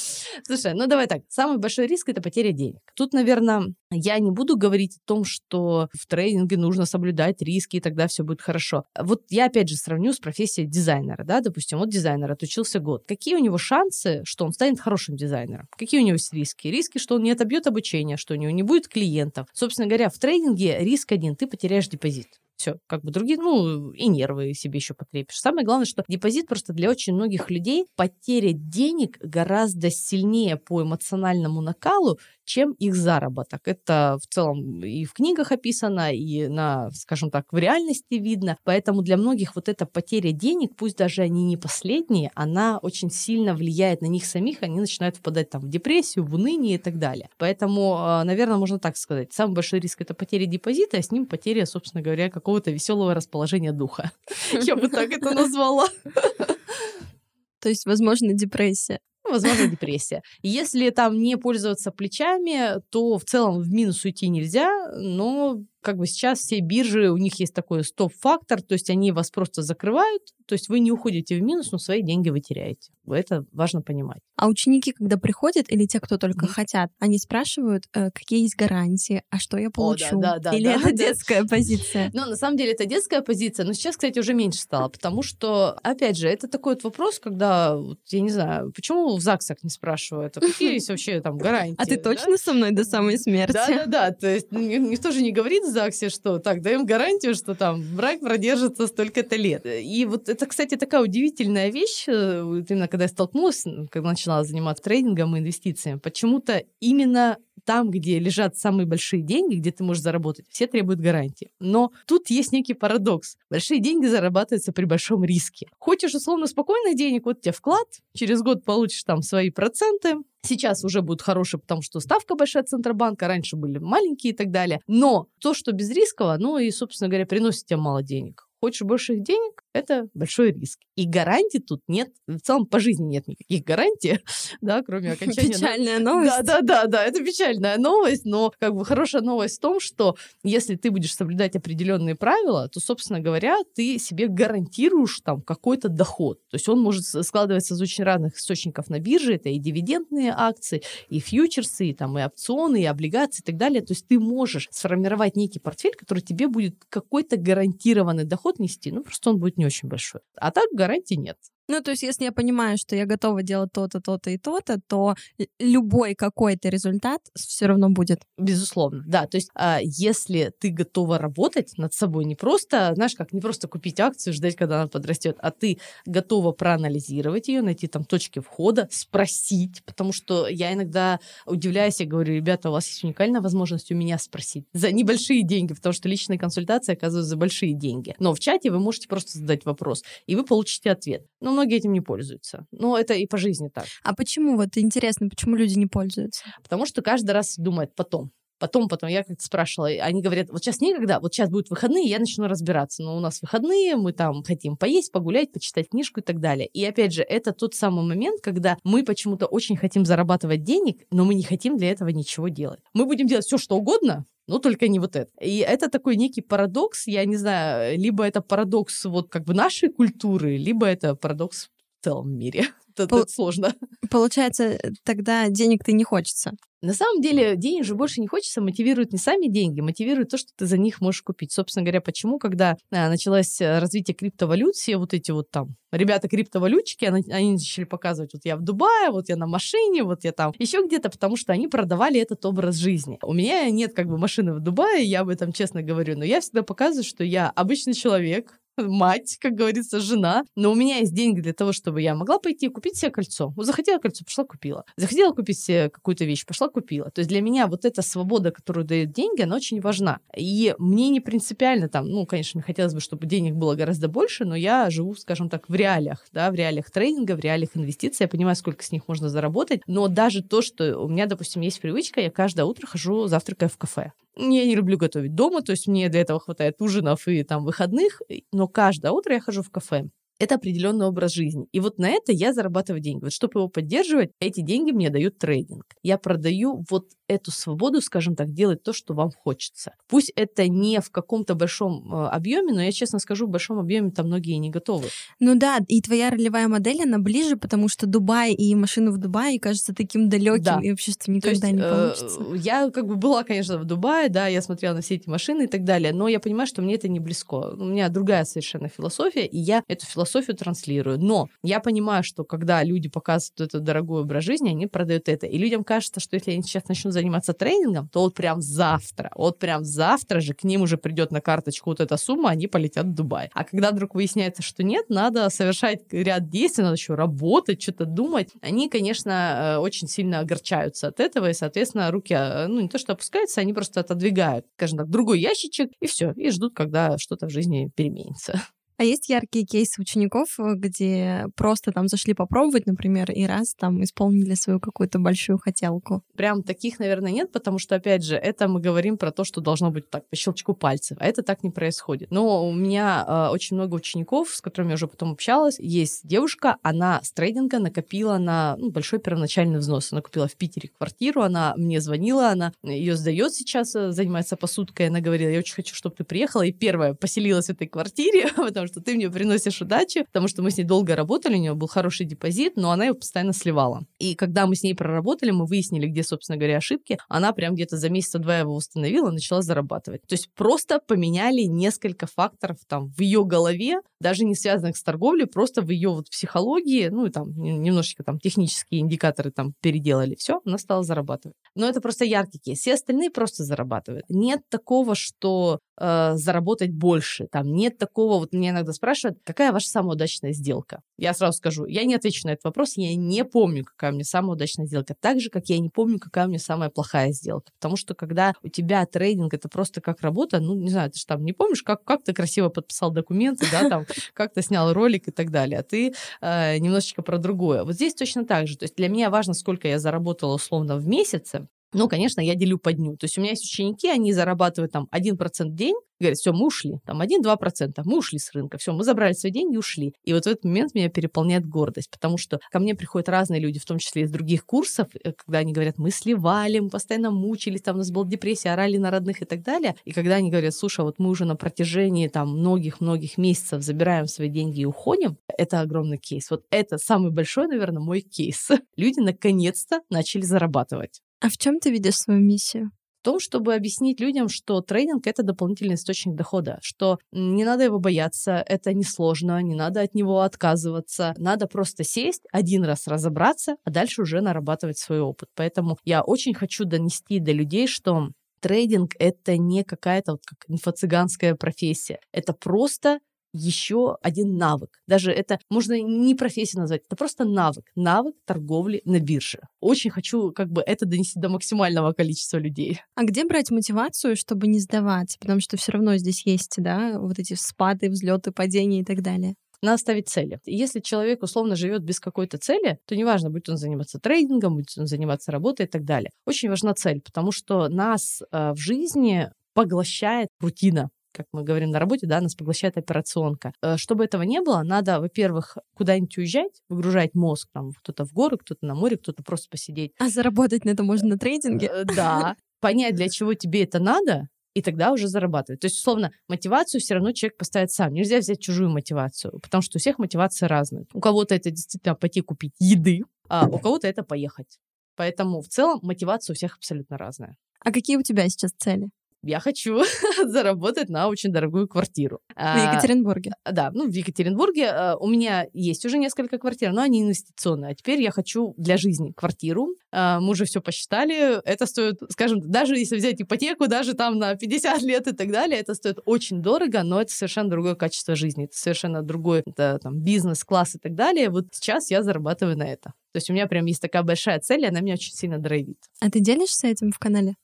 Слушай, ну давай так. Самый большой риск — это потеря денег. Тут, наверное, я не буду говорить о том, что в трейдинге нужно соблюдать риски, и тогда все будет хорошо. Вот я, опять же, сравню с профессией дизайнера, да, допустим, вот дизайнер отучился год. Какие у него шансы, что он станет хорошим дизайнером? Какие у него есть риски? Риски, что он не отобьет обучение, что у него не будет клиентов. Собственно говоря, в трейдинге риск один — ты потеряешь депозит. Все, как бы другие, ну, и нервы себе еще потрепишь. Самое главное, что депозит просто для очень многих людей потеря денег гораздо сильнее по эмоциональному накалу, чем их заработок. Это в целом и в книгах описано, и на, скажем так, в реальности видно. Поэтому для многих вот эта потеря денег, пусть даже они не последние, она очень сильно влияет на них самих, они начинают впадать там в депрессию, в уныние и так далее. Поэтому, а, наверное, можно так сказать, самый большой риск это потеря депозита, а с ним потеря, собственно говоря, какого-то веселого расположения духа. Я бы так это назвала. То есть, возможно, депрессия возможно, депрессия. Если там не пользоваться плечами, то в целом в минус уйти нельзя, но как бы сейчас все биржи, у них есть такой стоп-фактор, то есть они вас просто закрывают, то есть вы не уходите в минус, но свои деньги вы теряете. Это важно понимать. А ученики, когда приходят, или те, кто только mm-hmm. хотят, они спрашивают, э, какие есть гарантии, а что я получу? О, да, да, да, или да, это да, детская позиция? Ну, на самом деле, это детская позиция, но сейчас, кстати, уже меньше стало, потому что, опять же, это такой вот вопрос, когда, я не знаю, почему в ЗАГСах не спрашивают, а какие есть вообще там гарантии? А ты точно со мной до самой смерти? Да-да-да, то есть никто же не говорит в ЗАГСе, что так, даем гарантию, что там брак продержится столько-то лет. И вот это, кстати, такая удивительная вещь, э, именно когда я столкнулась, когда начала заниматься трейдингом и инвестициями. Почему-то именно там, где лежат самые большие деньги, где ты можешь заработать, все требуют гарантии. Но тут есть некий парадокс. Большие деньги зарабатываются при большом риске. Хочешь условно спокойных денег, вот тебе вклад, через год получишь там свои проценты, Сейчас уже будут хорошие, потому что ставка большая Центробанка, раньше были маленькие и так далее. Но то, что без рискового, ну и, собственно говоря, приносит тебе мало денег. Хочешь больших денег, это большой риск. И гарантий тут нет. В целом по жизни нет никаких гарантий, да, кроме окончания... Печальная новость. Да, да, да, да, это печальная новость, но как бы хорошая новость в том, что если ты будешь соблюдать определенные правила, то, собственно говоря, ты себе гарантируешь там какой-то доход. То есть он может складываться из очень разных источников на бирже. Это и дивидендные акции, и фьючерсы, и, там, и опционы, и облигации и так далее. То есть ты можешь сформировать некий портфель, который тебе будет какой-то гарантированный доход нести. Ну, просто он будет не очень большой. А так гарантий нет. Ну, то есть, если я понимаю, что я готова делать то-то, то-то и то-то, то любой какой-то результат все равно будет. Безусловно, да. То есть, а, если ты готова работать над собой, не просто, знаешь, как не просто купить акцию, ждать, когда она подрастет, а ты готова проанализировать ее, найти там точки входа, спросить, потому что я иногда удивляюсь, я говорю, ребята, у вас есть уникальная возможность у меня спросить за небольшие деньги, потому что личные консультации оказываются за большие деньги. Но в чате вы можете просто задать вопрос, и вы получите ответ. Ну, многие этим не пользуются. Но это и по жизни так. А почему? Вот интересно, почему люди не пользуются? Потому что каждый раз думает потом. Потом, потом, я как-то спрашивала, они говорят, вот сейчас никогда, вот сейчас будут выходные, я начну разбираться. Но у нас выходные, мы там хотим поесть, погулять, почитать книжку и так далее. И опять же, это тот самый момент, когда мы почему-то очень хотим зарабатывать денег, но мы не хотим для этого ничего делать. Мы будем делать все, что угодно, но только не вот это. И это такой некий парадокс, я не знаю, либо это парадокс вот как бы нашей культуры, либо это парадокс в целом мире. Это, Пол... сложно. Получается, тогда денег-то не хочется. На самом деле денег же больше не хочется, мотивируют не сами деньги, мотивируют то, что ты за них можешь купить. Собственно говоря, почему, когда а, началось э, развитие криптовалют, все вот эти вот там ребята-криптовалютчики, они, они начали показывать, вот я в Дубае, вот я на машине, вот я там еще где-то, потому что они продавали этот образ жизни. У меня нет как бы машины в Дубае, я об этом честно говорю, но я всегда показываю, что я обычный человек, мать, как говорится, жена. Но у меня есть деньги для того, чтобы я могла пойти и купить себе кольцо. Вот захотела кольцо, пошла купила. Захотела купить себе какую-то вещь, пошла купила. То есть для меня вот эта свобода, которую дают деньги, она очень важна. И мне не принципиально там, ну, конечно, мне хотелось бы, чтобы денег было гораздо больше, но я живу, скажем так, в реалиях, да, в реалиях трейдинга, в реалиях инвестиций. Я понимаю, сколько с них можно заработать. Но даже то, что у меня, допустим, есть привычка, я каждое утро хожу завтракая в кафе. Я не люблю готовить дома, то есть мне для этого хватает ужинов и там выходных, но каждое утро я хожу в кафе это определенный образ жизни. И вот на это я зарабатываю деньги. Вот чтобы его поддерживать, эти деньги мне дают трейдинг. Я продаю вот эту свободу, скажем так, делать то, что вам хочется. Пусть это не в каком-то большом э, объеме, но я честно скажу, в большом объеме там многие не готовы. Ну да, и твоя ролевая модель, она ближе, потому что Дубай и машину в Дубае кажется таким далеким, да. и вообще что никогда есть, не э, получится. Э, я как бы была, конечно, в Дубае, да, я смотрела на все эти машины и так далее, но я понимаю, что мне это не близко. У меня другая совершенно философия, и я эту философию транслирую. Но я понимаю, что когда люди показывают эту дорогой образ жизни, они продают это. И людям кажется, что если они сейчас начнут заниматься тренингом, то вот прям завтра, вот прям завтра же к ним уже придет на карточку вот эта сумма, они полетят в Дубай. А когда вдруг выясняется, что нет, надо совершать ряд действий, надо еще работать, что-то думать, они, конечно, э, очень сильно огорчаются от этого, и, соответственно, руки, э, ну, не то что опускаются, они просто отодвигают, скажем так, другой ящичек, и все, и ждут, когда что-то в жизни переменится. А есть яркие кейсы учеников, э, где просто там зашли попробовать, например, и раз там исполнили свою какую-то большую хотелку? Прям таких, наверное, нет, потому что, опять же, это мы говорим про то, что должно быть так, по щелчку пальцев, а это так не происходит. Но у меня э, очень много учеников, с которыми я уже потом общалась. Есть девушка, она с трейдинга накопила на ну, большой первоначальный взнос. Она купила в Питере квартиру, она мне звонила, она ее сдает сейчас, э, занимается посудкой, она говорила, я очень хочу, чтобы ты приехала, и первая поселилась в этой квартире, потому что ты мне приносишь удачу, потому что мы с ней долго работали, у нее был хороший депозит, но она его постоянно сливала. И когда мы с ней проработали, мы выяснили, где, собственно говоря, ошибки, она прям где-то за месяца-два его установила, начала зарабатывать. То есть просто поменяли несколько факторов там в ее голове, даже не связанных с торговлей, просто в ее вот психологии, ну и там немножечко там технические индикаторы там переделали, все, она стала зарабатывать. Но это просто яркий кейс. Все остальные просто зарабатывают. Нет такого, что э, заработать больше. Там нет такого, вот мне иногда спрашивают, какая ваша самая удачная сделка? Я сразу скажу, я не отвечу на этот вопрос, я не помню, какая у меня самая удачная сделка. Так же, как я не помню, какая у меня самая плохая сделка. Потому что когда у тебя трейдинг, это просто как работа, ну, не знаю, ты же там не помнишь, как, как ты красиво подписал документы, да, там, как ты снял ролик и так далее, а ты э, немножечко про другое. Вот здесь точно так же. То есть для меня важно, сколько я заработала условно в месяце, ну, конечно, я делю по дню. То есть у меня есть ученики, они зарабатывают там 1% в день, говорят, все, мы ушли, там 1-2%, мы ушли с рынка, все, мы забрали свои деньги и ушли. И вот в этот момент меня переполняет гордость, потому что ко мне приходят разные люди, в том числе из других курсов, э, когда они говорят, мы сливали, мы постоянно мучились, там у нас была депрессия, орали на родных и так далее. И когда они говорят, слушай, а вот мы уже на протяжении там многих-многих месяцев забираем свои деньги и уходим, это огромный кейс. Вот это самый большой, наверное, мой кейс. Люди наконец-то начали зарабатывать. А в чем ты видишь свою миссию? В том, чтобы объяснить людям, что трейдинг — это дополнительный источник дохода, что не надо его бояться, это несложно, не надо от него отказываться, надо просто сесть, один раз разобраться, а дальше уже нарабатывать свой опыт. Поэтому я очень хочу донести до людей, что трейдинг — это не какая-то вот как инфо-цыганская профессия. Это просто еще один навык. Даже это можно не профессию назвать, это просто навык. Навык торговли на бирже. Очень хочу как бы это донести до максимального количества людей. А где брать мотивацию, чтобы не сдаваться? Потому что все равно здесь есть, да, вот эти спады, взлеты, падения и так далее. Надо ставить цели. Если человек условно живет без какой-то цели, то неважно, будет он заниматься трейдингом, будет он заниматься работой и так далее. Очень важна цель, потому что нас э, в жизни поглощает рутина как мы говорим на работе, да, нас поглощает операционка. Э, чтобы этого не было, надо, во-первых, куда-нибудь уезжать, выгружать мозг, там, кто-то в горы, кто-то на море, кто-то просто посидеть. А заработать на это можно на трейдинге? Э, да. Понять, для чего тебе это надо, и тогда уже зарабатывать. То есть, условно, мотивацию все равно человек поставит сам. Нельзя взять чужую мотивацию, потому что у всех мотивации разные. У кого-то это действительно пойти купить еды, а у кого-то это поехать. Поэтому в целом мотивация у всех абсолютно разная. А какие у тебя сейчас цели? Я хочу заработать на очень дорогую квартиру. В а, Екатеринбурге? А, да, ну, в Екатеринбурге а, у меня есть уже несколько квартир, но они инвестиционные. А теперь я хочу для жизни квартиру. Мы уже все посчитали. Это стоит, скажем, даже если взять ипотеку, даже там на 50 лет и так далее, это стоит очень дорого, но это совершенно другое качество жизни. Это совершенно другой это, там, бизнес-класс и так далее. Вот сейчас я зарабатываю на это. То есть у меня прям есть такая большая цель, и она меня очень сильно драйвит. А ты делишься этим в канале?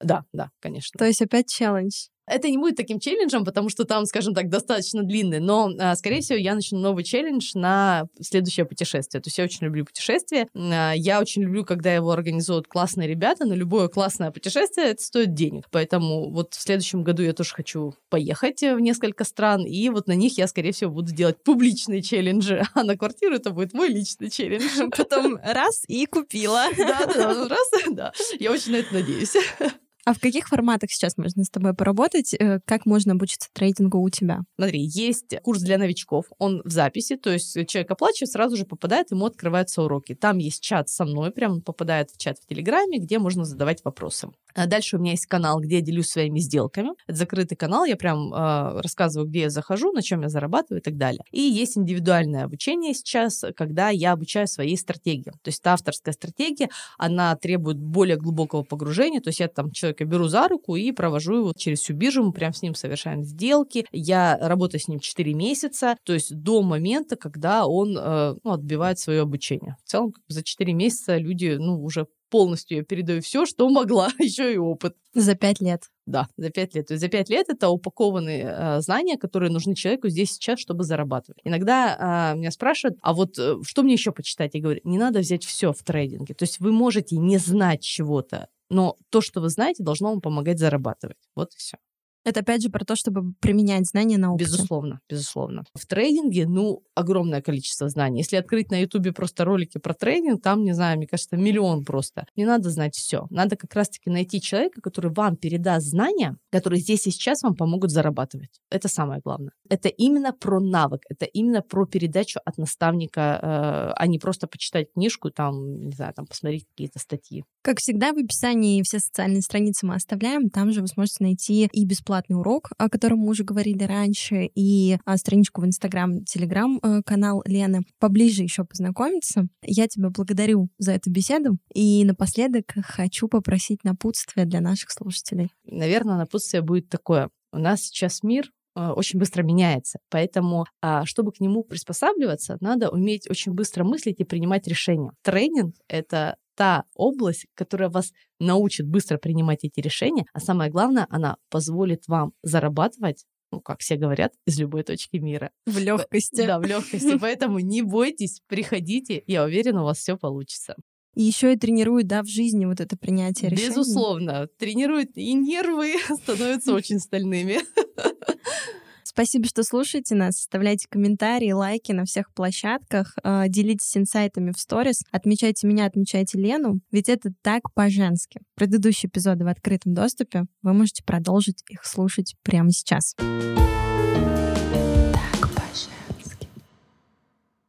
Да, да, конечно. То есть опять челлендж. Это не будет таким челленджем, потому что там, скажем так, достаточно длинный, но, а, скорее всего, я начну новый челлендж на следующее путешествие. То есть я очень люблю путешествия. А, я очень люблю, когда его организуют классные ребята, но любое классное путешествие это стоит денег. Поэтому вот в следующем году я тоже хочу поехать в несколько стран, и вот на них я, скорее всего, буду делать публичные челленджи, а на квартиру это будет мой личный челлендж. Потом раз и купила. Да, да, раз, да. Я очень на это надеюсь. А в каких форматах сейчас можно с тобой поработать? Э, как можно обучиться трейдингу у тебя? Смотри, есть курс для новичков, он в записи, то есть человек оплачивает, сразу же попадает, ему открываются уроки. Там есть чат со мной, прям попадает в чат в Телеграме, где можно задавать вопросы. А дальше у меня есть канал, где я делюсь своими сделками. Это закрытый канал, я прям э, рассказываю, где я захожу, на чем я зарабатываю и так далее. И есть индивидуальное обучение сейчас, когда я обучаю своей стратегии. То есть это авторская стратегия, она требует более глубокого погружения. То есть я там человека беру за руку и провожу его через всю биржу, мы прям с ним совершаем сделки. Я работаю с ним 4 месяца, то есть до момента, когда он э, ну, отбивает свое обучение. В целом, за 4 месяца люди ну, уже полностью я передаю все, что могла, еще и опыт. За пять лет. Да, за пять лет. То есть за пять лет это упакованные э, знания, которые нужны человеку здесь сейчас, чтобы зарабатывать. Иногда э, меня спрашивают, а вот э, что мне еще почитать? Я говорю, не надо взять все в трейдинге. То есть вы можете не знать чего-то, но то, что вы знаете, должно вам помогать зарабатывать. Вот и все. Это опять же про то, чтобы применять знания на опыте. Безусловно, безусловно. В трейдинге, ну, огромное количество знаний. Если открыть на Ютубе просто ролики про трейдинг, там, не знаю, мне кажется, миллион просто. Не надо знать все. Надо как раз-таки найти человека, который вам передаст знания, которые здесь и сейчас вам помогут зарабатывать. Это самое главное. Это именно про навык, это именно про передачу от наставника, э, а не просто почитать книжку, там, не знаю, там посмотреть какие-то статьи. Как всегда, в описании все социальные страницы мы оставляем. Там же вы сможете найти и бесплатно бесплатный урок, о котором мы уже говорили раньше, и а, страничку в Инстаграм, Телеграм э, канал Лены. Поближе еще познакомиться. Я тебя благодарю за эту беседу. И напоследок хочу попросить напутствие для наших слушателей. Наверное, напутствие будет такое. У нас сейчас мир э, очень быстро меняется. Поэтому, а, чтобы к нему приспосабливаться, надо уметь очень быстро мыслить и принимать решения. Тренинг — это та область, которая вас научит быстро принимать эти решения, а самое главное, она позволит вам зарабатывать ну, как все говорят, из любой точки мира. В легкости. Да, в легкости. Поэтому не бойтесь, приходите, я уверена, у вас все получится. И еще и тренирует, да, в жизни вот это принятие решений. Безусловно, тренирует и нервы становятся очень стальными. Спасибо, что слушаете нас. Оставляйте комментарии, лайки на всех площадках. А, делитесь инсайтами в сторис. Отмечайте меня, отмечайте Лену. Ведь это так по-женски. Предыдущие эпизоды в открытом доступе. Вы можете продолжить их слушать прямо сейчас. Thank